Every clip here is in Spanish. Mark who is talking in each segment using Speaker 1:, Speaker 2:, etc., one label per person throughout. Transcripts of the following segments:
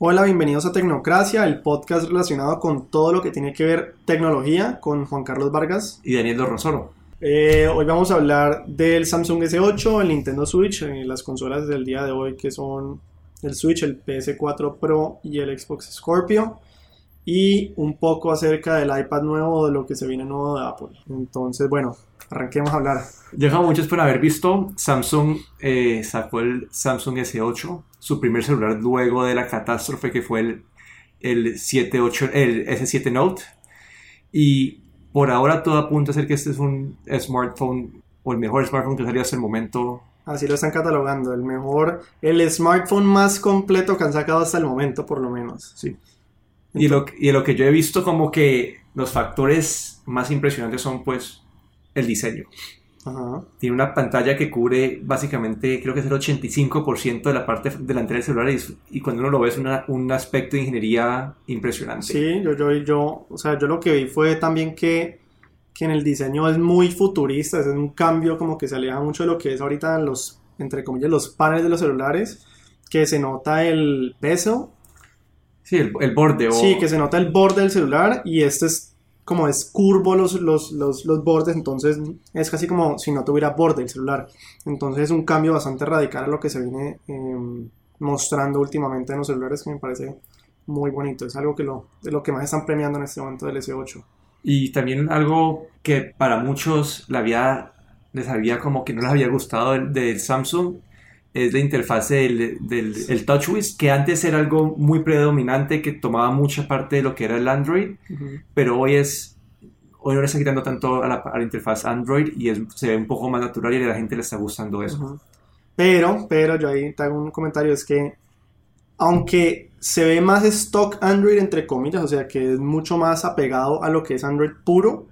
Speaker 1: Hola, bienvenidos a Tecnocracia, el podcast relacionado con todo lo que tiene que ver tecnología, con Juan Carlos Vargas.
Speaker 2: Y Daniel Dorronsoro.
Speaker 1: Eh, hoy vamos a hablar del Samsung S8, el Nintendo Switch, eh, las consolas del día de hoy que son el Switch, el PS4 Pro y el Xbox Scorpio. Y un poco acerca del iPad nuevo, de lo que se viene nuevo de Apple. Entonces, bueno, arranquemos a hablar.
Speaker 2: Llega muchos por haber visto, Samsung eh, sacó el Samsung S8, su primer celular luego de la catástrofe que fue el, el, 7, 8, el S7 Note. Y por ahora todo apunta a ser que este es un smartphone o el mejor smartphone que salió hasta el momento.
Speaker 1: Así lo están catalogando, el mejor, el smartphone más completo que han sacado hasta el momento, por lo menos.
Speaker 2: Sí. Y lo, y lo que yo he visto como que los factores más impresionantes son pues el diseño.
Speaker 1: Ajá.
Speaker 2: Tiene una pantalla que cubre básicamente, creo que es el 85% de la parte delantera del celular y, y cuando uno lo ve es una, un aspecto de ingeniería impresionante.
Speaker 1: Sí, yo, yo, yo, o sea, yo lo que vi fue también que, que en el diseño es muy futurista, es un cambio como que se aleja mucho de lo que es ahorita los, entre comillas, los paneles de los celulares, que se nota el peso.
Speaker 2: Sí, el, el borde. O...
Speaker 1: Sí, que se nota el borde del celular y este es como es curvo los, los, los, los, bordes, entonces es casi como si no tuviera borde el celular. Entonces es un cambio bastante radical a lo que se viene eh, mostrando últimamente en los celulares que me parece muy bonito. Es algo que lo, de lo que más están premiando en este momento del S8.
Speaker 2: Y también algo que para muchos la había, les había como que no les había gustado del, del Samsung es la interfaz del, del el TouchWiz, que antes era algo muy predominante, que tomaba mucha parte de lo que era el Android, uh -huh. pero hoy es hoy no le está quitando tanto a la, a la interfaz Android y es, se ve un poco más natural y a la gente le está gustando eso.
Speaker 1: Uh -huh. Pero, pero yo ahí te hago un comentario, es que aunque se ve más stock Android entre comillas, o sea que es mucho más apegado a lo que es Android puro,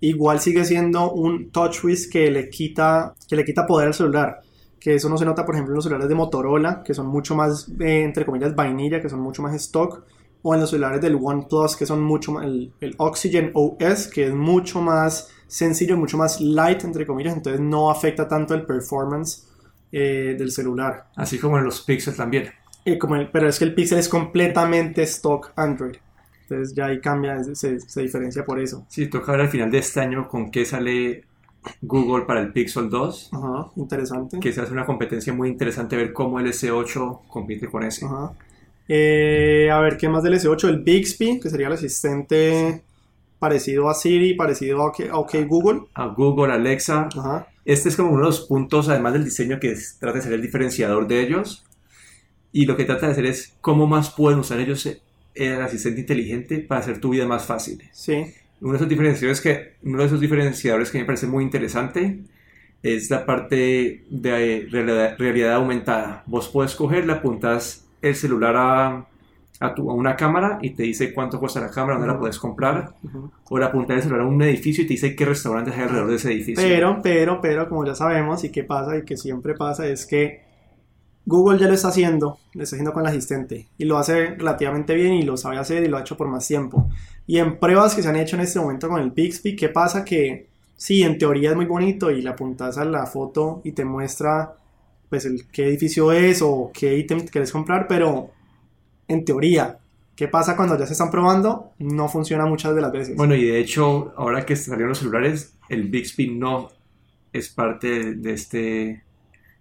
Speaker 1: igual sigue siendo un TouchWiz que le quita que le quita poder al celular que eso no se nota por ejemplo en los celulares de Motorola, que son mucho más, eh, entre comillas, vainilla, que son mucho más stock, o en los celulares del OnePlus, que son mucho más, el, el, Oxygen OS, que es mucho más sencillo, mucho más light, entre comillas, entonces no afecta tanto el performance eh, del celular.
Speaker 2: Así como en los Pixel también.
Speaker 1: Eh, como el, pero es que el Pixel es completamente stock Android. Entonces ya ahí cambia, se, se diferencia por eso.
Speaker 2: Sí, toca ver al final de este año con qué sale Google para el Pixel 2.
Speaker 1: Ajá, interesante.
Speaker 2: Que se hace una competencia muy interesante ver cómo el S8 compite con ese.
Speaker 1: Ajá. Eh, a ver, ¿qué más del S8? El Bixby, que sería el asistente parecido a Siri, parecido a OK, a OK Google.
Speaker 2: A Google, Alexa.
Speaker 1: Ajá.
Speaker 2: Este es como uno de los puntos, además del diseño, que es, trata de ser el diferenciador de ellos. Y lo que trata de hacer es cómo más pueden usar ellos el asistente inteligente para hacer tu vida más fácil.
Speaker 1: Sí.
Speaker 2: Uno de esos diferenciadores que, uno de esos diferenciadores que me parece muy interesante es la parte de realidad, realidad aumentada. Vos puedes coger, le apuntas el celular a, a, tu, a, una cámara y te dice cuánto cuesta la cámara, dónde uh -huh. la puedes comprar. Uh -huh. O le apuntas el celular a un edificio y te dice qué restaurantes hay alrededor de ese edificio.
Speaker 1: Pero, pero, pero, como ya sabemos y qué pasa y que siempre pasa es que Google ya lo está haciendo, lo está haciendo con el asistente y lo hace relativamente bien y lo sabe hacer y lo ha hecho por más tiempo. Y en pruebas que se han hecho en este momento con el Bixby, ¿qué pasa? Que sí, en teoría es muy bonito y le apuntas a la foto y te muestra pues el qué edificio es o qué ítem quieres comprar, pero en teoría, ¿qué pasa cuando ya se están probando? No funciona muchas de las veces.
Speaker 2: Bueno, y de hecho, ahora que salieron los celulares, el Bixby no es parte de este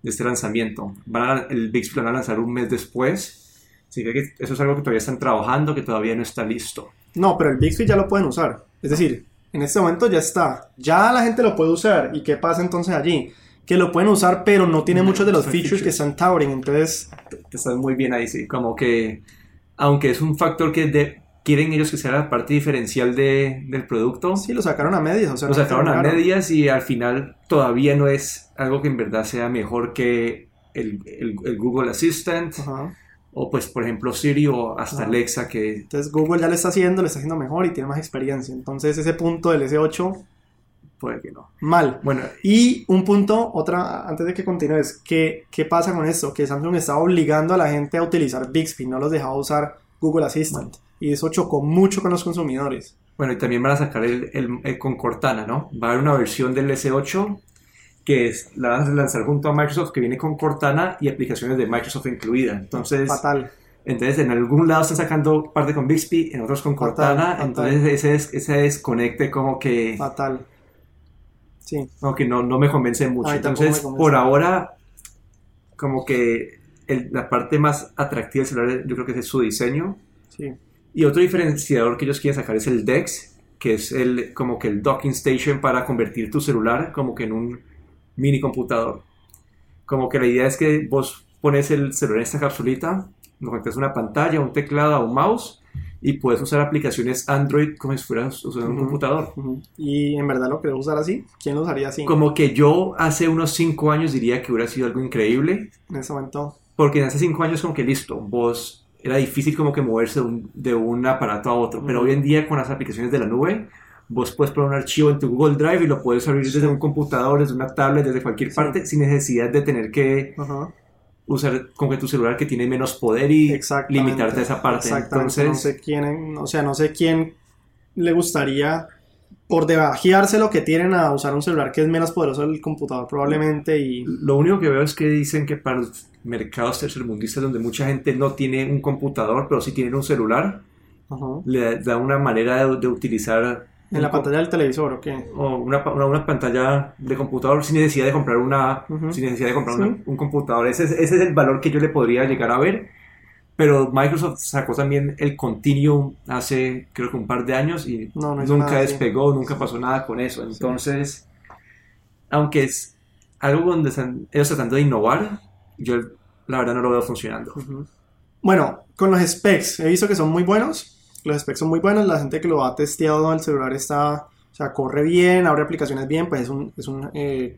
Speaker 2: de este lanzamiento. Van a, el Bixby lo van a lanzar un mes después. Así que eso es algo que todavía están trabajando, que todavía no está listo.
Speaker 1: No, pero el Bixby ya lo pueden usar. Es decir, en este momento ya está. Ya la gente lo puede usar. ¿Y qué pasa entonces allí? Que lo pueden usar, pero no tiene no, muchos de los features, features, que están towering. Entonces,
Speaker 2: te, te, estás muy bien ahí, sí. Como que, aunque es un factor que de, quieren ellos que sea la parte diferencial de, del producto.
Speaker 1: Sí, lo sacaron a medias. O sea,
Speaker 2: lo sacaron a medias y al final todavía no es algo que en verdad sea mejor que el, el, el Google Assistant.
Speaker 1: Ajá.
Speaker 2: O pues, por ejemplo, Siri o hasta
Speaker 1: Ajá.
Speaker 2: Alexa que...
Speaker 1: Entonces Google ya lo está haciendo, lo está haciendo mejor y tiene más experiencia. Entonces ese punto del S8...
Speaker 2: Puede que no.
Speaker 1: Mal.
Speaker 2: Bueno,
Speaker 1: y un punto, otra, antes de que continúes, ¿qué, ¿qué pasa con esto? Que Samsung está obligando a la gente a utilizar Bixby, no los dejaba usar Google Assistant. Bueno y eso chocó mucho con los consumidores.
Speaker 2: Bueno, y también van a sacar el, el, el, con Cortana, ¿no? Va a haber una versión del S8 que es, la van a lanzar junto a Microsoft que viene con Cortana y aplicaciones de Microsoft incluida. Entonces,
Speaker 1: fatal.
Speaker 2: Entonces, en algún lado están sacando parte con Bixby, en otros con Cortana.
Speaker 1: fatal.
Speaker 2: Entonces, ese, des- ese desconecte como que,
Speaker 1: Fatal. Sí.
Speaker 2: como que no, no me convence mucho. Entonces,
Speaker 1: convence.
Speaker 2: por ahora, como que el- la parte más atractiva del celular yo creo que es su diseño.
Speaker 1: Sí.
Speaker 2: Y otro diferenciador que ellos quieren sacar es el DeX, que es el, como que el docking station para convertir tu celular como que en un mini computador. Como que la idea es que vos pones el celular en esta capsulita, lo conectas a una pantalla, un teclado, un mouse y puedes usar aplicaciones Android como si fueras usando un
Speaker 1: Ujú.
Speaker 2: computador.
Speaker 1: Ujú. Y en verdad lo querés usar así. ¿Quién lo usaría así?
Speaker 2: Como que yo hace unos 5 años diría que hubiera sido algo increíble,
Speaker 1: En ese momento.
Speaker 2: porque hace 5 años como que listo, vos era difícil como que moverse de un, de un aparato a otro, pero hoy en día con las aplicaciones de la nube, vos puedes poner un archivo en tu Google Drive y lo puedes abrir desde un computador, desde una tablet, desde cualquier
Speaker 1: Sí.
Speaker 2: parte, sin necesidad de tener que usar como que tu celular que tiene menos poder y limitarte a esa parte.
Speaker 1: Exactamente.
Speaker 2: Entonces,
Speaker 1: no sé quién, o sea, no sé quién le gustaría por debajearse lo que tienen a usar un celular que es menos poderoso del computador probablemente y
Speaker 2: lo único que veo es que dicen que para los mercados tercermundistas donde mucha gente no tiene un computador, pero sí tienen un celular,
Speaker 1: Ajá.
Speaker 2: le da una manera de, de utilizar
Speaker 1: en la pantalla del televisor o qué.
Speaker 2: o una, una, una pantalla de computador sin necesidad de comprar una
Speaker 1: Ujú.
Speaker 2: sin necesidad de comprar
Speaker 1: Sí.
Speaker 2: una- un computador ese es, ese es el valor que yo le podría llegar a ver pero Microsoft sacó también el Continuum hace creo que un par de años y
Speaker 1: No, no
Speaker 2: nunca
Speaker 1: nada, sí.
Speaker 2: despegó nunca pasó nada con eso entonces aunque es algo donde están ellos tratando de innovar yo la verdad no lo veo funcionando.
Speaker 1: Bueno, con los specs, he visto que son muy buenos. Los specs son muy buenos. La gente que lo ha testeado el celular está, o sea, corre bien, abre aplicaciones bien. Pues es un, es un, eh,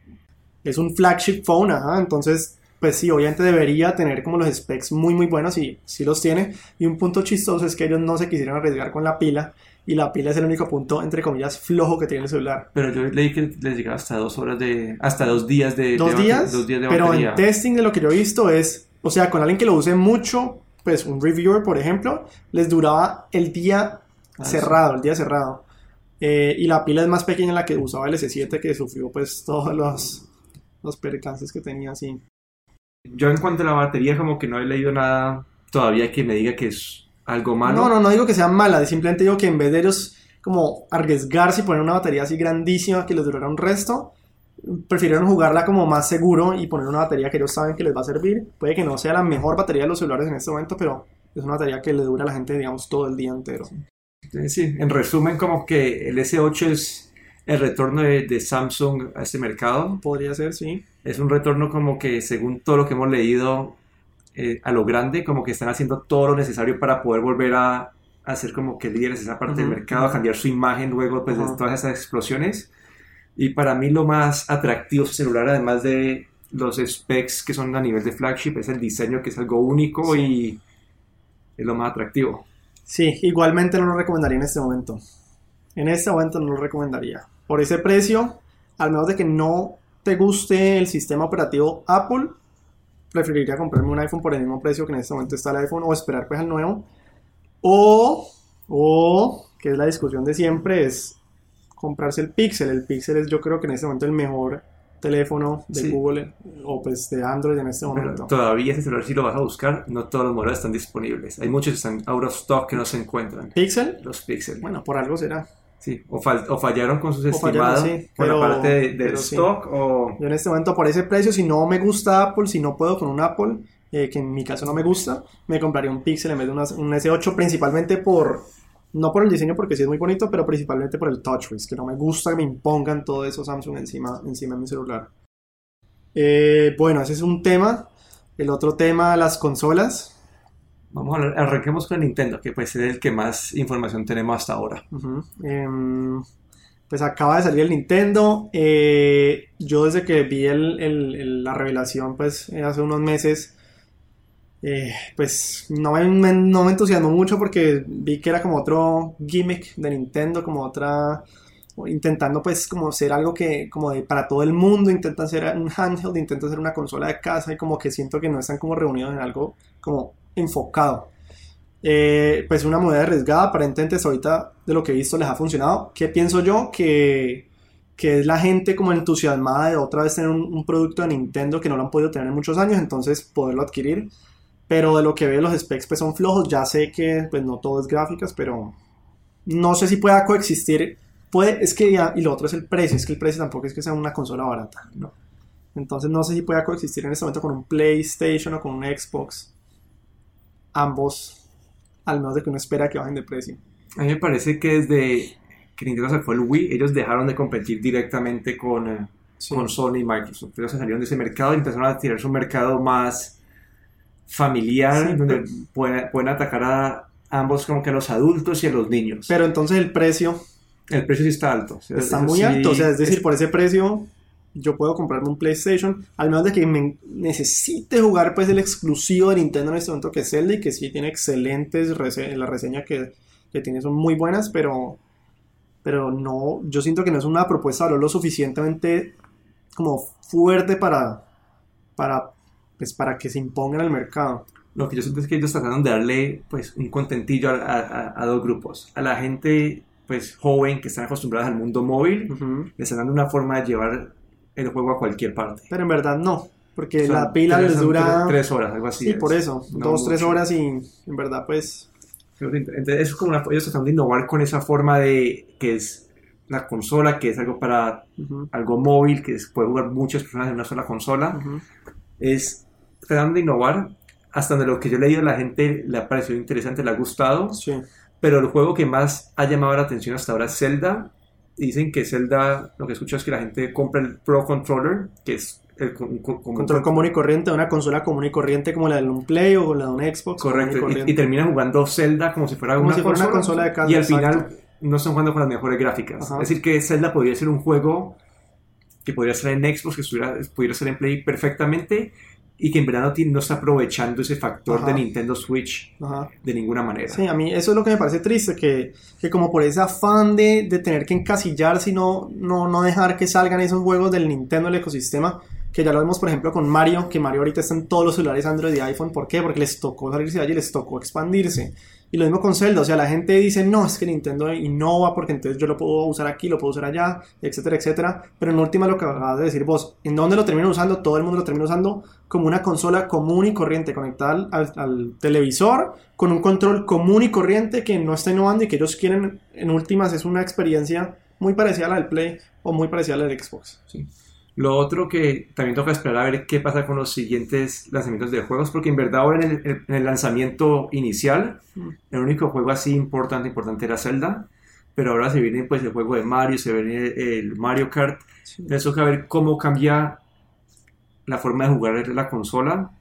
Speaker 1: es un flagship phone, ajá. Entonces, pues sí, obviamente debería tener como los specs muy, muy buenos y sí los tiene. Y un punto chistoso es que ellos no se quisieron arriesgar con la pila. Y la pila es el único punto, entre comillas, flojo que tiene el celular.
Speaker 2: pero yo leí que les llegaba hasta dos horas de hasta dos días de
Speaker 1: dos
Speaker 2: de-
Speaker 1: días,
Speaker 2: dos días de
Speaker 1: pero
Speaker 2: batería
Speaker 1: en testing de lo que yo he visto es, o sea, con alguien que lo use mucho, pues un reviewer, por ejemplo, les duraba el día
Speaker 2: Ah,
Speaker 1: cerrado, el día cerrado. Eh, y la pila es más pequeña en la que usaba el S7, que sufrió pues todos los, los percances que tenía así.
Speaker 2: Yo en cuanto a la batería como que no he leído nada todavía que me diga que es algo malo.
Speaker 1: No, no, no digo que sea mala, simplemente digo que en vez de ellos como arriesgarse y poner una batería así grandísima que les durara un resto, prefirieron jugarla como más seguro y poner una batería que ellos saben que les va a servir. Puede que no sea la mejor batería de los celulares en este momento, pero es una batería que le dura a la gente, digamos, todo el día entero.
Speaker 2: Sí, en resumen como que el S8 es el retorno de, de Samsung a este mercado.
Speaker 1: Podría ser, sí.
Speaker 2: Es un retorno como que según todo lo que hemos leído eh, a lo grande, como que están haciendo todo lo necesario para poder volver a, ser como que líderes en esa parte del
Speaker 1: Ujú,
Speaker 2: mercado, a cambiar su imagen luego pues, de
Speaker 1: Ajá.
Speaker 2: todas esas explosiones. Y para mí lo más atractivo de su celular, además de los specs que son a nivel de flagship, es el diseño que es algo único
Speaker 1: Sí.
Speaker 2: y es lo más atractivo.
Speaker 1: Sí, igualmente no lo recomendaría en este momento. En este momento no lo recomendaría. Por ese precio, al menos de que no te guste el sistema operativo Apple, preferiría comprarme un iPhone por el mismo precio que en este momento está el iPhone o esperar pues al nuevo. O, o, que es la discusión de siempre, es comprarse el Pixel. El Pixel es yo creo que en este momento el mejor teléfono de
Speaker 2: Sí.
Speaker 1: Google o pues de Android en este
Speaker 2: Pero
Speaker 1: momento.
Speaker 2: todavía ese celular si lo vas a buscar, no todos los modelos están disponibles. Hay muchos que están out of stock que no se encuentran.
Speaker 1: Pixel,
Speaker 2: Los Pixel.
Speaker 1: bueno, por algo será.
Speaker 2: Sí, o, fal- o fallaron con sus
Speaker 1: O fallaron,
Speaker 2: estimados
Speaker 1: sí, pero-
Speaker 2: la parte de- del
Speaker 1: sí.
Speaker 2: stock o...
Speaker 1: Yo en este momento por ese precio, si no me gusta Apple, si no puedo con un Apple, eh, que en mi caso no me gusta, me compraría un Pixel en vez de una- un S8, principalmente por, no por el diseño porque sí es muy bonito, pero principalmente por el TouchWiz, que no me gusta que me impongan todo eso Samsung encima, encima de mi celular. Eh, bueno, ese es un tema. El otro tema, las consolas.
Speaker 2: Vamos a hablar- arranquemos con Nintendo, que pues es el que más información tenemos hasta ahora.
Speaker 1: Em, pues acaba de salir el Nintendo. Eh, yo desde que vi el- la revelación, pues eh, hace unos meses, eh, pues no me, entusiasmó mucho porque vi que era como otro gimmick de Nintendo, como otra, intentando pues como ser algo que como de, para todo el mundo, intentan hacer un handheld, intentan hacer una consola de casa y como que siento que no están como reunidos en algo como enfocado. Eh, pues una moneda arriesgada, aparentemente ahorita de lo que he visto les ha funcionado. ¿Qué pienso yo? Que, que es la gente como entusiasmada de otra vez tener un, un producto de Nintendo que no lo han podido tener en muchos años, entonces poderlo adquirir. Pero de lo que veo los specs pues son flojos. Ya sé que pues no todo es gráficas, pero no sé si pueda coexistir. Puede, es que ya, y lo otro es el precio. Es que el precio tampoco es que sea una consola barata.
Speaker 2: No.
Speaker 1: Entonces no sé si pueda coexistir en este momento con un PlayStation o con un Xbox. Ambos, al menos de que uno espera que bajen de precio.
Speaker 2: A mí me parece que desde que Nintendo sacó el Wii, ellos dejaron de competir directamente con, eh,
Speaker 1: Sí.
Speaker 2: con Sony y Microsoft. Ellos se salieron de ese mercado y empezaron a tirarse un mercado más familiar,
Speaker 1: Sí,
Speaker 2: donde
Speaker 1: pero-
Speaker 2: pueden, pueden atacar a ambos como que a los adultos y a los niños.
Speaker 1: Pero entonces el precio
Speaker 2: el precio sí está alto. o sea,
Speaker 1: está muy
Speaker 2: sí
Speaker 1: alto. O sea, es decir,
Speaker 2: es-
Speaker 1: por ese precio yo puedo comprarme un PlayStation, al menos de que me necesite jugar pues el exclusivo de Nintendo en este momento que es Zelda y que sí tiene excelentes rese la reseña que, que tiene son muy buenas, pero pero no, yo siento que no es una propuesta de valor lo suficientemente como fuerte para para pues para que se imponga en el mercado.
Speaker 2: Lo que yo siento es que ellos trataron de darle pues un contentillo a, a- a dos grupos. A la gente pues joven que están acostumbradas al mundo móvil,
Speaker 1: Ujú.
Speaker 2: le están dando una forma de llevar el juego a cualquier parte.
Speaker 1: Pero en verdad no, porque
Speaker 2: Son
Speaker 1: la pila
Speaker 2: tres-
Speaker 1: les dura
Speaker 2: tres, tres horas, algo así.
Speaker 1: Sí,
Speaker 2: es.
Speaker 1: por eso,
Speaker 2: No
Speaker 1: dos, tres
Speaker 2: mucho.
Speaker 1: horas y en verdad pues
Speaker 2: Entonces es como una, ellos tratan de innovar con esa forma de que es la consola, que es algo para
Speaker 1: ujú,
Speaker 2: algo móvil, que es- puede jugar muchas personas en una sola consola.
Speaker 1: ujú.
Speaker 2: Es tratando de innovar. Hasta donde lo que yo he leído a la gente le ha parecido interesante, le ha gustado.
Speaker 1: Sí.
Speaker 2: Pero el juego que más ha llamado la atención hasta ahora es Zelda. Dicen que Zelda, lo que escucho es que la gente compra el Pro Controller, que es el co- un co- como un
Speaker 1: Control común y corriente, una consola común y corriente como la de un Play o la de un Xbox.
Speaker 2: Correcto,
Speaker 1: y
Speaker 2: y, termina jugando Zelda como si fuera,
Speaker 1: Como
Speaker 2: una,
Speaker 1: si fuera una consola de casa,
Speaker 2: Y al
Speaker 1: exacto.
Speaker 2: final no están jugando con las mejores gráficas.
Speaker 1: Ajá.
Speaker 2: Es decir, que Zelda podría ser un juego que podría ser en Xbox, que estuviera, pudiera ser en Play perfectamente, y que en verdad no, está aprovechando ese factor
Speaker 1: Ajá.
Speaker 2: de Nintendo Switch
Speaker 1: Ajá.
Speaker 2: de ninguna manera.
Speaker 1: Sí, a mí eso es lo que me parece triste, que, que como por ese afán de, de tener que encasillar, sino no, no dejar que salgan esos juegos del Nintendo, el ecosistema, que ya lo vemos por ejemplo con Mario, que Mario ahorita está en todos los celulares Android y iPhone, ¿por qué? Porque les tocó salirse de allí, les tocó expandirse. Y lo mismo con Zelda, o sea, la gente dice, no, es que Nintendo innova porque entonces yo lo puedo usar aquí, lo puedo usar allá, etcétera, etcétera. Pero en última lo que acabas de decir vos, ¿en dónde lo terminan usando? Todo el mundo lo termina usando como una consola común y corriente, conectada al, televisor, con un control común y corriente que no está innovando y que ellos quieren, en últimas, es una experiencia muy parecida a la del Play o muy parecida a la del Xbox.
Speaker 2: Sí. Lo otro que también toca esperar a ver qué pasa con los siguientes lanzamientos de juegos, porque en verdad ahora en el, en el lanzamiento inicial, el único juego así importante, importante era Zelda, pero ahora se viene pues el juego de Mario, se viene el Mario Kart, entonces toca ver cómo cambia la forma de jugar la consola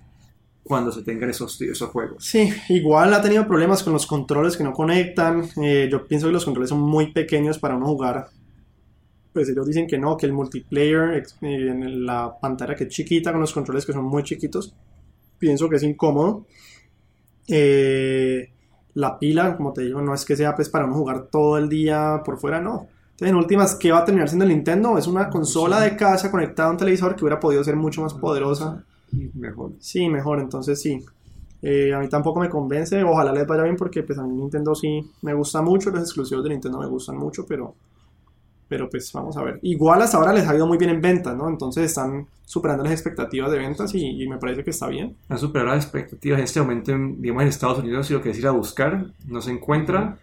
Speaker 2: cuando se tengan esos, esos juegos.
Speaker 1: Sí, igual ha tenido problemas con los controles que no conectan. Eh, yo pienso que los controles son muy pequeños para uno jugar. Pues ellos dicen que no, que el multiplayer eh, en la pantalla que es chiquita con los controles que son muy chiquitos. Pienso que es incómodo. Eh, la pila, como te digo, no es que sea pues para uno jugar todo el día por fuera, no. Entonces, en últimas, ¿qué va a terminar siendo el Nintendo? Es una consola de casa conectada a un televisor que hubiera podido ser mucho más poderosa.
Speaker 2: Y mejor.
Speaker 1: Sí, mejor, entonces sí. Eh, a mí tampoco me convence, ojalá les vaya bien porque pues a mí Nintendo sí me gusta mucho, los exclusivos de Nintendo me gustan mucho, pero, pero pues vamos a ver. Igual hasta ahora les ha ido muy bien en ventas, ¿no? Entonces están superando las expectativas de ventas y, y me parece que está bien.
Speaker 2: Han superado las expectativas en este momento, en, digamos, en Estados Unidos, si lo que es ir a buscar, no se encuentra.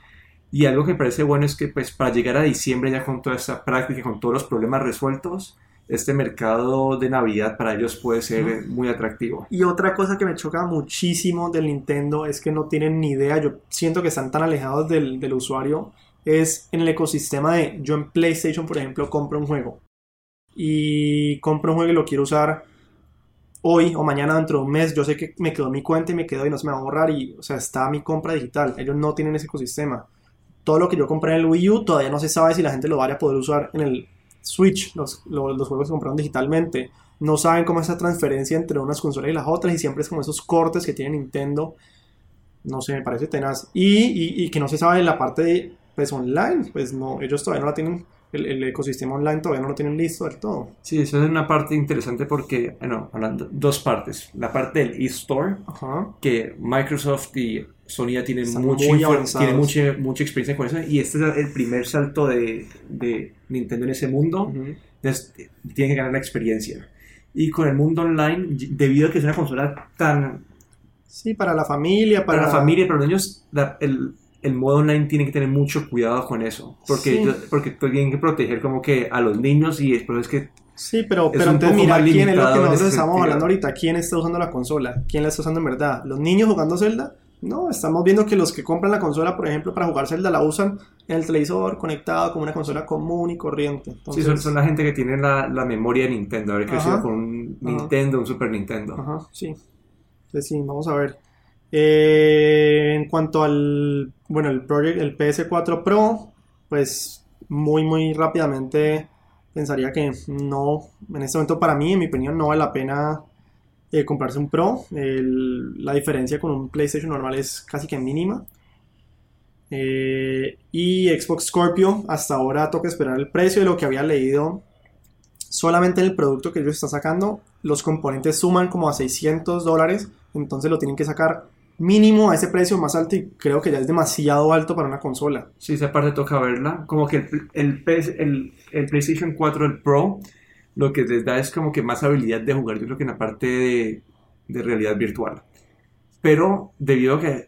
Speaker 2: Y algo que me parece bueno es que pues para llegar a diciembre ya con toda esta práctica, con todos los problemas resueltos, este mercado de Navidad para ellos puede ser muy atractivo.
Speaker 1: Y otra cosa que me choca muchísimo del Nintendo es que no tienen ni idea, yo siento que están tan alejados del, del usuario, es en el ecosistema de yo en PlayStation, por ejemplo, compro un juego y compro un juego y lo quiero usar hoy o mañana dentro de un mes, yo sé que me quedó mi cuenta y me quedó y no se me va a borrar y, o sea, está mi compra digital, ellos no tienen ese ecosistema. Todo lo que yo compré en el Wii U todavía no se sabe si la gente lo vaya a poder usar en el Switch, los, los, juegos se compraron digitalmente. No saben cómo es esa transferencia entre unas consolas y las otras y siempre es como esos cortes que tiene Nintendo. No sé, me parece tenaz. Y, y, y que no se sabe la parte de, pues, online, pues no, ellos todavía no la tienen, el, el ecosistema online todavía no lo tienen listo del todo.
Speaker 2: Sí, eso es una parte interesante porque, bueno, hablando dos partes. La parte del eStore,
Speaker 1: Ajá.
Speaker 2: que Microsoft y Sony ya tienen, mucho tienen mucha, mucha experiencia con eso. Y este es el primer salto de, de Nintendo en ese mundo.
Speaker 1: Ujú.
Speaker 2: Entonces, tienen que ganar la experiencia. Y con el mundo online, debido a que es una consola tan
Speaker 1: Sí, para la familia, para,
Speaker 2: para la familia, para los niños, la- el, el modo online tiene que tener mucho cuidado con eso, porque,
Speaker 1: Sí.
Speaker 2: ellos- porque tienen que proteger como que a los niños y después es que
Speaker 1: Sí, pero,
Speaker 2: Es
Speaker 1: pero entonces mira quién es lo que nosotros estamos
Speaker 2: sentido.
Speaker 1: hablando ahorita. ¿Quién está usando la consola? ¿Quién la está usando en verdad? ¿Los niños jugando Zelda? No, estamos viendo que los que compran la consola, por ejemplo, para jugar Zelda la usan en el televisor conectado como una consola común y corriente.
Speaker 2: sí, son, son la gente que tiene la, la memoria de Nintendo, haber crecido
Speaker 1: Ajá.
Speaker 2: con un
Speaker 1: Ajá.
Speaker 2: Nintendo, un Super Nintendo.
Speaker 1: Ajá, sí. Entonces, sí, vamos a ver. Eh, en cuanto al, bueno, el Project, el PS4 Pro, pues muy, muy rápidamente pensaría que no, en este momento para mí, en mi opinión, no vale la pena eh, comprarse un Pro. La diferencia con un PlayStation normal es casi que mínima. Eh, y Xbox Scorpio, hasta ahora toca esperar el precio de lo que había leído solamente en el producto que ellos están sacando, los componentes suman como a 600 dólares, entonces lo tienen que sacar mínimo a ese precio más alto y creo que ya es demasiado alto para una consola.
Speaker 2: Sí, esa parte toca verla. Como que el, el, el, el PlayStation 4, el Pro, lo que les da es como que más habilidad de jugar, yo creo que en la parte de, de realidad virtual. Pero debido a que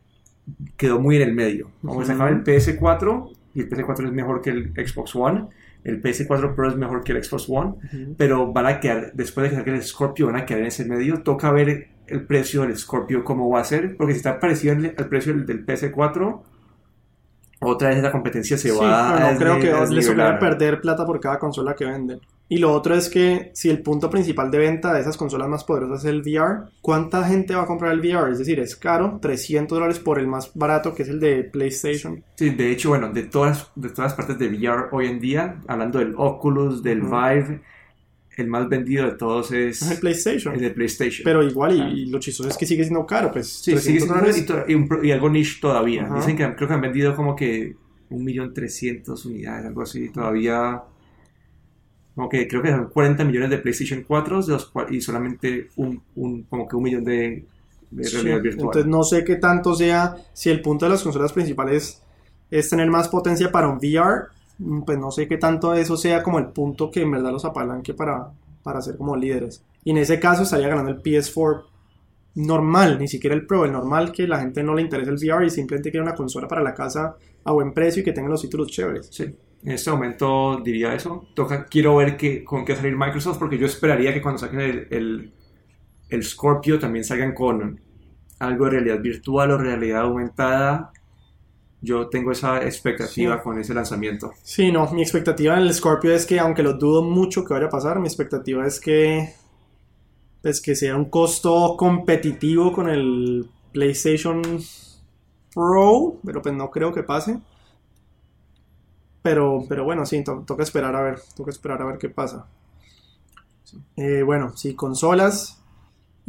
Speaker 2: quedó muy en el medio. Vamos a sacar el PS4 y el PS4 es mejor que el Xbox One. El PS4 Pro es mejor que el Xbox One. Pero van a quedar, después de que saquen el Scorpio, van a quedar en ese medio. Toca ver el precio del Scorpio cómo va a ser. Porque si está parecido al precio del, del PS4, otra vez la competencia se
Speaker 1: Sí,
Speaker 2: va a
Speaker 1: no creo que les tocará perder plata por cada consola que venden. Y lo otro es que si el punto principal de venta de esas consolas más poderosas es el VR, ¿cuánta gente va a comprar el VR? Es decir, es caro, 300 dólares por el más barato que es el de PlayStation.
Speaker 2: Sí, de hecho, bueno, de todas, de todas partes de VR hoy en día, hablando del Oculus, del. Vive, el más vendido de todos es
Speaker 1: Es el PlayStation.
Speaker 2: el de PlayStation.
Speaker 1: Pero igual, y,
Speaker 2: Ah.
Speaker 1: y lo chistoso es que sigue siendo caro, pues
Speaker 2: sí,
Speaker 1: 300
Speaker 2: sigue siendo
Speaker 1: dólares.
Speaker 2: y, un algo niche todavía.
Speaker 1: Ajá.
Speaker 2: Dicen que creo que han vendido como que 1.300.000 unidades, algo así, todavía. Como que creo que son 40 millones de PlayStation 4 de los y solamente un, un- como que un millón de, de
Speaker 1: Sí,
Speaker 2: realidad virtual.
Speaker 1: Entonces no sé qué tanto sea, si el punto de las consolas principales es tener más potencia para un VR, pues no sé qué tanto eso sea como el punto que en verdad los apalanque para, para ser como líderes. Y en ese caso estaría ganando el PS4 normal, ni siquiera el Pro, el normal que la gente no le interesa el VR y simplemente quiere una consola para la casa a buen precio y que tenga los títulos chéveres.
Speaker 2: Sí, en este momento diría eso. Toca, quiero ver qué, con qué salir Microsoft, porque yo esperaría que cuando saquen el, el Scorpio también salgan con algo de realidad virtual o realidad aumentada. Yo tengo esa expectativa
Speaker 1: Sí.
Speaker 2: con ese lanzamiento.
Speaker 1: Sí, no, mi expectativa en el Scorpio es que, aunque lo dudo mucho que vaya a pasar, mi expectativa es que, pues, que sea un costo competitivo con el PlayStation Pro, pero pues no creo que pase. Pero, pero bueno, sí, to- toca esperar a ver, toca esperar a ver qué pasa. Eh, bueno, sí, consolas.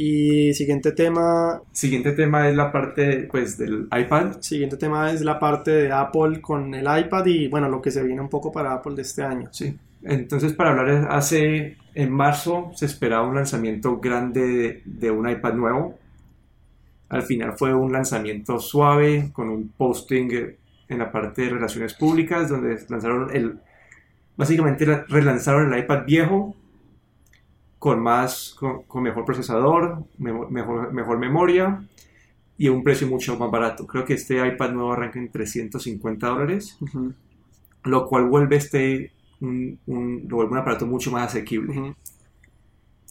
Speaker 1: Y siguiente tema,
Speaker 2: Siguiente tema es la parte pues, del iPad.
Speaker 1: siguiente tema es la parte de Apple con el iPad y bueno, lo que se viene un poco para Apple de este año.
Speaker 2: Sí. Entonces, para hablar, hace en marzo se esperaba un lanzamiento grande de, de un iPad nuevo. Al final fue un lanzamiento suave con un posting en la parte de relaciones públicas donde lanzaron el básicamente la- relanzaron el iPad viejo con más con, con mejor procesador, mejor, mejor memoria y a un precio mucho más barato. Creo que este iPad nuevo arranca en 350 dólares lo cual vuelve este un, un- lo vuelve un aparato mucho más asequible.
Speaker 1: ujú.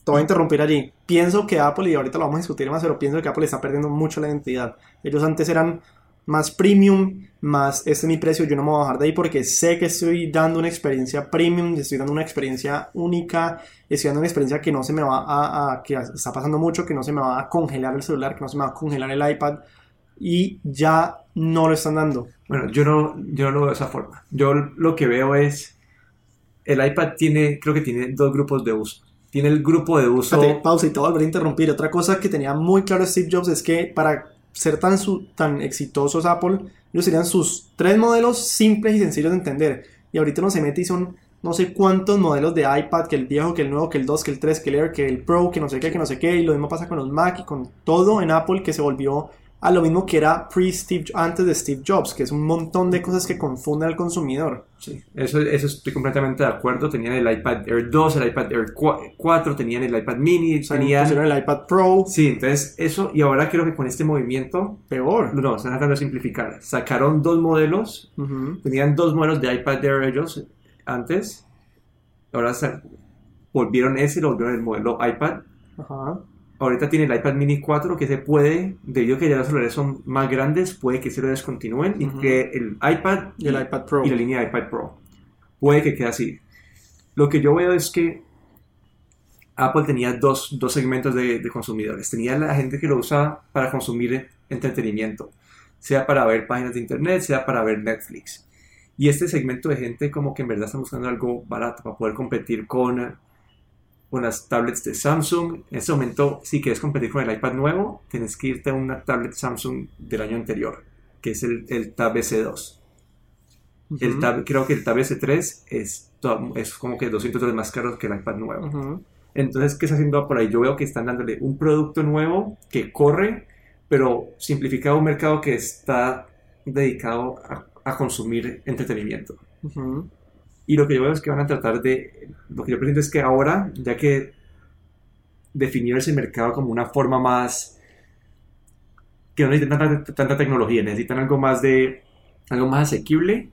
Speaker 1: Te voy a interrumpir allí. Pienso que Apple, y ahorita lo vamos a discutir más, pero pienso que Apple está perdiendo mucho la identidad. Ellos antes eran más premium, más este es mi precio, yo no me voy a bajar de ahí porque sé que estoy dando una experiencia premium, estoy dando una experiencia única, estoy dando una experiencia que no se me va a, a- que está pasando mucho, que no se me va a congelar el celular, que no se me va a congelar el iPad y ya no lo están dando.
Speaker 2: Bueno, yo no, yo no lo veo de esa forma. Yo lo que veo es el iPad tiene, creo que tiene dos grupos de uso. Tiene el grupo de uso.
Speaker 1: Espérate, pausa y te voy a volver a interrumpir. Otra cosa que tenía muy claro Steve Jobs es que para ser tan, su- tan exitosos Apple, ellos serían sus tres modelos simples y sencillos de entender. Y ahorita uno se mete y son no sé cuántos modelos de iPad, que el viejo, que el nuevo, que el 2, que el 3, que el Air, que el Pro, que no sé qué, que no sé qué. Y lo mismo pasa con los Mac y con todo en Apple que se volvió a lo mismo que era pre-Steve, antes de Steve Jobs, que es un montón de cosas que confunden al consumidor.
Speaker 2: Sí, eso, eso estoy completamente de acuerdo. Tenían el iPad Air 2, el iPad Air 4, tenían el iPad Mini,
Speaker 1: O sea,
Speaker 2: tenían...
Speaker 1: el iPad Pro,
Speaker 2: Sí, entonces eso, y ahora creo que con este movimiento,
Speaker 1: peor.
Speaker 2: no, están tratando de simplificar. Sacaron dos modelos, tenían dos modelos de iPad Air ellos antes, ahora volvieron ese, lo volvieron el modelo iPad.
Speaker 1: Ajá.
Speaker 2: Ahorita tiene el iPad Mini 4 que se puede, debido a que ya los celulares son más grandes, puede que se lo descontinúen
Speaker 1: Ujú.
Speaker 2: y que el iPad
Speaker 1: Y el iPad Pro.
Speaker 2: y la línea iPad Pro. Puede que quede así. Lo que yo veo es que Apple tenía dos, dos segmentos de, de consumidores. Tenía la gente que lo usa para consumir entretenimiento, sea para ver páginas de internet, sea para ver Netflix. Y este segmento de gente como que en verdad está buscando algo barato para poder competir con, con las tablets de Samsung. En este momento, si quieres competir con el iPad nuevo, tienes que irte a una tablet Samsung del año anterior, que es el, el Tab S2. El tab, creo que el Tab S3 es, es como que 200 dólares más caro que el iPad nuevo. Entonces, ¿qué está haciendo por ahí? Yo veo que están dándole un producto nuevo que corre, pero simplificado a un mercado que está dedicado a, a consumir entretenimiento.
Speaker 1: Ujú.
Speaker 2: Y lo que yo veo es que van a tratar de, lo que yo presento es que ahora, ya que definieron ese mercado como una forma más, que no necesitan tanta, tanta tecnología, necesitan algo más de, algo más asequible,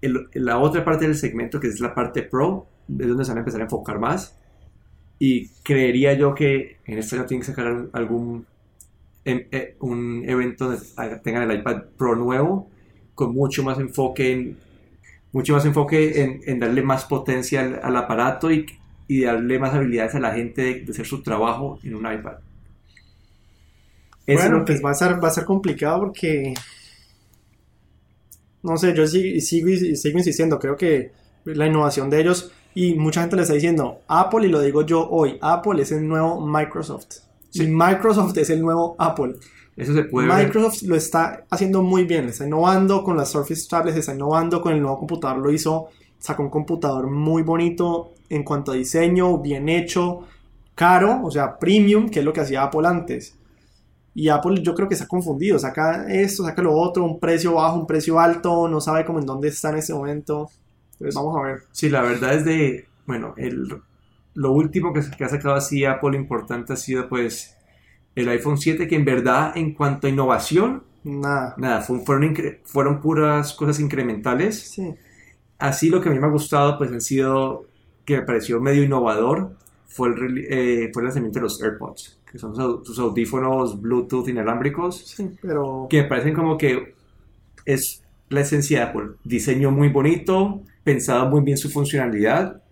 Speaker 2: el- la otra parte del segmento, que es la parte pro, es donde se van a empezar a enfocar más. Y creería yo que en este año tienen que sacar algún- algún em- eh, un evento donde tengan el iPad Pro nuevo con mucho más enfoque en mucho más enfoque en, en darle más potencia al, al aparato y, y darle más habilidades a la gente de, de hacer su trabajo en un iPad. Eso es
Speaker 1: Bueno,
Speaker 2: que-
Speaker 1: pues va a ser, va a ser complicado porque. No sé, yo sigo, sigo, sigo insistiendo. Creo que la innovación de ellos. Y mucha gente le está diciendo Apple, y lo digo yo hoy: Apple es el nuevo Microsoft.
Speaker 2: Sí.
Speaker 1: Y Microsoft es el nuevo Apple.
Speaker 2: Eso se puede ver.
Speaker 1: Microsoft lo está haciendo muy bien, está innovando con las Surface Tablets, está innovando con el nuevo computador, lo hizo, sacó un computador muy bonito en cuanto a diseño, bien hecho, caro, o sea, premium, que es lo que hacía Apple antes. Y Apple yo creo que se ha confundido, saca esto, saca lo otro, un precio bajo, un precio alto, no sabe cómo en dónde está en ese momento. Entonces vamos a ver.
Speaker 2: Sí, la verdad es de, bueno, el, lo último que, que ha sacado así Apple importante ha sido pues el iPhone 7, que en verdad en cuanto a innovación,
Speaker 1: Nada.
Speaker 2: nada, fue- fueron, fueron puras cosas incrementales.
Speaker 1: Sí.
Speaker 2: Así lo que a mí me ha gustado pues han sido, que me pareció medio innovador, fue el, eh, fue el lanzamiento de los AirPods, que son sus, sus audífonos Bluetooth inalámbricos,
Speaker 1: Sí, pero
Speaker 2: que me parecen como que es la esencia de Apple. Diseño muy bonito, pensado muy bien su funcionalidad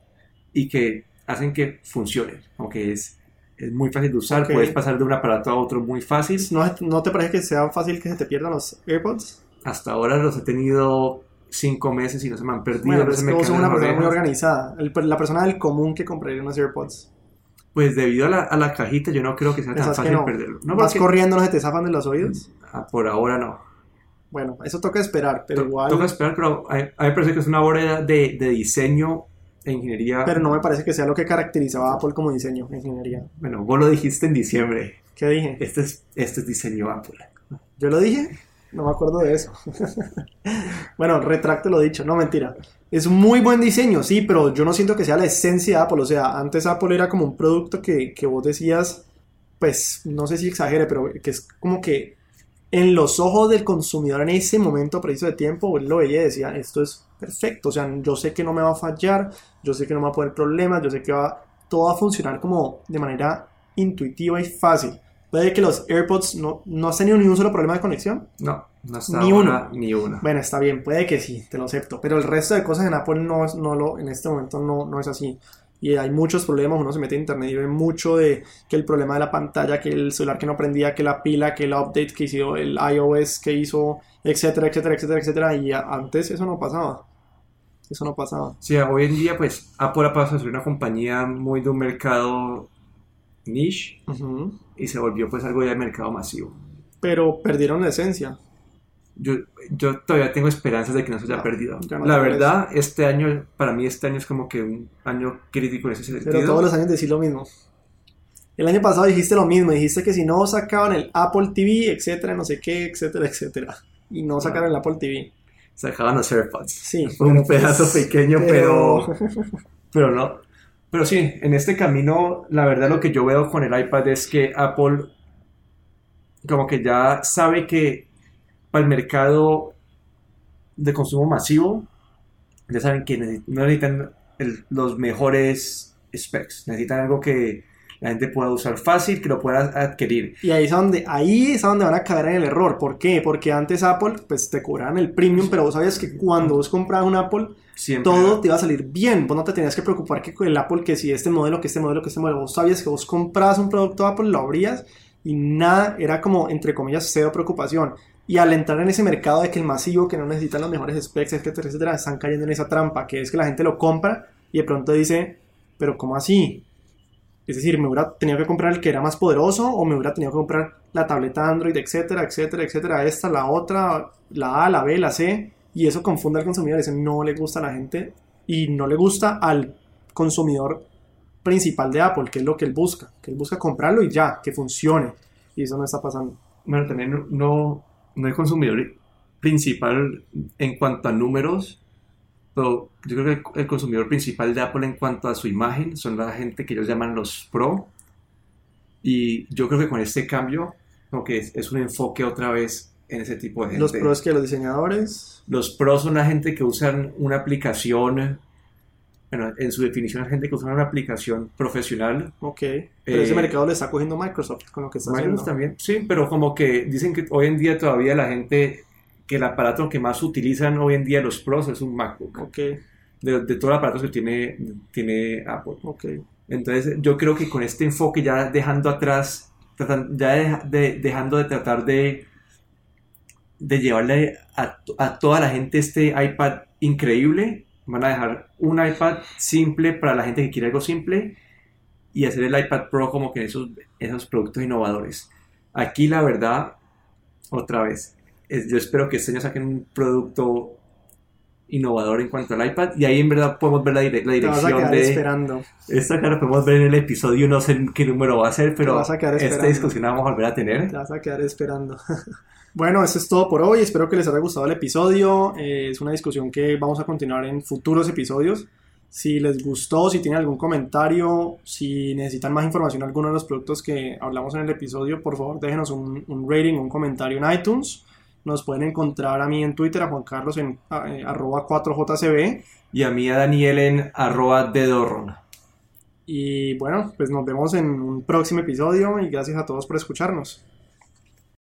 Speaker 2: y que hacen que funcione. Aunque es, es muy fácil de usar, puedes pasar de un aparato a otro muy fácil.
Speaker 1: ¿no, ¿no te parece que sea fácil que se te pierdan los AirPods?
Speaker 2: Hasta ahora los he tenido cinco meses y no se me han perdido.
Speaker 1: Bueno,
Speaker 2: no
Speaker 1: es
Speaker 2: me
Speaker 1: que vos sos
Speaker 2: caen
Speaker 1: una persona muy organizada. El- la persona del común que compraría unos AirPods.
Speaker 2: Pues debido a la, a la cajita, yo no creo que sea tan fácil
Speaker 1: no.
Speaker 2: perderlo. No,
Speaker 1: Vas
Speaker 2: porque-
Speaker 1: corriendo, no se te zafan de los oídos.
Speaker 2: Ah, por ahora no.
Speaker 1: Bueno, eso toca esperar, pero
Speaker 2: To-
Speaker 1: igual.
Speaker 2: Toca esperar, pero a, a mí me parece que es una obra de, de diseño ingeniería.
Speaker 1: Pero no me parece que sea lo que caracterizaba a Apple como diseño, ingeniería.
Speaker 2: Bueno, vos lo dijiste en diciembre.
Speaker 1: ¿Qué dije?
Speaker 2: Este es, este es diseño Apple.
Speaker 1: ¿Yo lo dije? No me acuerdo de eso. bueno, retracto lo dicho, no mentira. Es muy buen diseño, sí, pero yo no siento que sea la esencia de Apple. O sea, antes Apple era como un producto que, que vos decías, pues, no sé si exagere, pero que es como que en los ojos del consumidor en ese momento preciso de tiempo, él lo veía y decía, esto es perfecto. O sea, yo sé que no me va a fallar, yo sé que no me va a poner problemas, yo sé que va, todo va a funcionar como de manera intuitiva y fácil. Puede que los AirPods no, no has tenido ni un solo problema de conexión.
Speaker 2: No, no está
Speaker 1: Ni uno.
Speaker 2: Ni uno.
Speaker 1: Bueno, está bien, puede que sí, te lo acepto. Pero el resto de cosas en Apple no, es- no lo, en este momento no, no es así. Y hay muchos problemas, uno se mete a internet y ve mucho de que el problema de la pantalla, que el celular que no prendía, que la pila, que el update que hizo, el iOS que hizo, etcétera, etcétera, etcétera, etcétera. Y antes eso no pasaba. Eso no pasaba.
Speaker 2: Sí, hoy en día, pues, Apple ha pasado a ser una compañía muy de un mercado niche y se volvió, pues, algo ya de mercado masivo.
Speaker 1: Pero perdieron la esencia.
Speaker 2: Yo, yo todavía tengo esperanzas de que no se haya
Speaker 1: No,
Speaker 2: perdido.
Speaker 1: no
Speaker 2: La verdad, este año, para mí este año es como que un año crítico en ese sentido.
Speaker 1: Pero todos los años decir lo mismo. El año pasado dijiste lo mismo, dijiste que si no sacaban el Apple TV, etcétera, no sé qué, etcétera, etcétera. Y no sacaron el Apple TV.
Speaker 2: Sacaban los AirPods.
Speaker 1: Sí.
Speaker 2: Un
Speaker 1: pero
Speaker 2: pedazo
Speaker 1: pues,
Speaker 2: pequeño, pero... Pero no. Pero sí, en este camino, la verdad lo que yo veo con el iPad es que Apple como que ya sabe que para el mercado de consumo masivo, ya saben que no necesitan el- los mejores specs, necesitan algo que la gente pueda usar fácil, que lo pueda adquirir.
Speaker 1: Y ahí es, donde, ahí es donde van a caer en el error. ¿Por qué? Porque antes Apple pues te cobraban el premium, pero vos sabías que cuando vos comprabas un Apple,
Speaker 2: Siempre.
Speaker 1: todo te iba a salir bien. Vos no te tenías que preocupar que con el Apple, que si este modelo, que este modelo, que este modelo. Vos sabías que vos comprabas un producto Apple, lo abrías y nada, era como, entre comillas, cero preocupación. Y al entrar en ese mercado de que el masivo, que no necesitan los mejores specs, etcétera, etcétera, están cayendo en esa trampa, que es que la gente lo compra y de pronto dice, pero ¿cómo así? Es decir, me hubiera tenido que comprar el que era más poderoso o me hubiera tenido que comprar la tableta Android, etcétera, etcétera, etcétera, esta, la otra, la A, la B, la C, y eso confunde al consumidor, eso no le gusta a la gente y no le gusta al consumidor principal de Apple, que es lo que él busca, que él busca comprarlo y ya, que funcione, y eso no está pasando.
Speaker 2: Bueno, también no- no, hay consumidor principal en cuanto a números, pero yo creo que el, el consumidor principal de Apple en cuanto a su imagen son la gente que ellos llaman los pro. Y yo creo que con este cambio, como que es, es un enfoque otra vez en ese tipo de gente.
Speaker 1: Los pros que los diseñadores,
Speaker 2: Los pros son la gente que usan una aplicación, bueno, en su definición, la gente que usa una aplicación profesional
Speaker 1: ok, pero ese
Speaker 2: Eh,
Speaker 1: mercado le está cogiendo Microsoft con lo que está
Speaker 2: Microsoft
Speaker 1: haciendo.
Speaker 2: también, sí, pero como que dicen que hoy en día todavía la gente, que el aparato que más utilizan hoy en día los pros es un MacBook,
Speaker 1: Ok,
Speaker 2: de, de todos los aparatos que tiene, tiene Apple.
Speaker 1: ok.
Speaker 2: Entonces yo creo que con este enfoque ya dejando atrás, ya deja- de- dejando de tratar de, de llevarle a, a toda la gente este iPad increíble, van a dejar un iPad simple para la gente que quiere algo simple y hacer el iPad Pro como que esos, esos productos innovadores. Aquí la verdad, otra vez, es- yo espero que este año saquen un producto innovador en cuanto al iPad y ahí en verdad podemos ver la, dire- la
Speaker 1: Te vas a
Speaker 2: dirección de...
Speaker 1: esperando.
Speaker 2: Esta cara podemos ver en el episodio, no sé qué número va a ser, pero
Speaker 1: vas a
Speaker 2: esta discusión la vamos a volver a tener.
Speaker 1: Te vas a quedar esperando. bueno, eso es todo por hoy. Espero que les haya gustado el episodio. Eh, es una discusión que vamos a continuar en futuros episodios. Si les gustó, si tienen algún comentario, si necesitan más información de alguno de los productos que hablamos en el episodio, por favor déjenos un, un rating, un comentario en iTunes. Nos pueden encontrar a mí en Twitter, a Juan Carlos en eh, arroba 4jcb.
Speaker 2: Y a mí a Daniel en arroba dedorron.
Speaker 1: Y bueno, pues nos vemos en un próximo episodio y gracias a todos por escucharnos.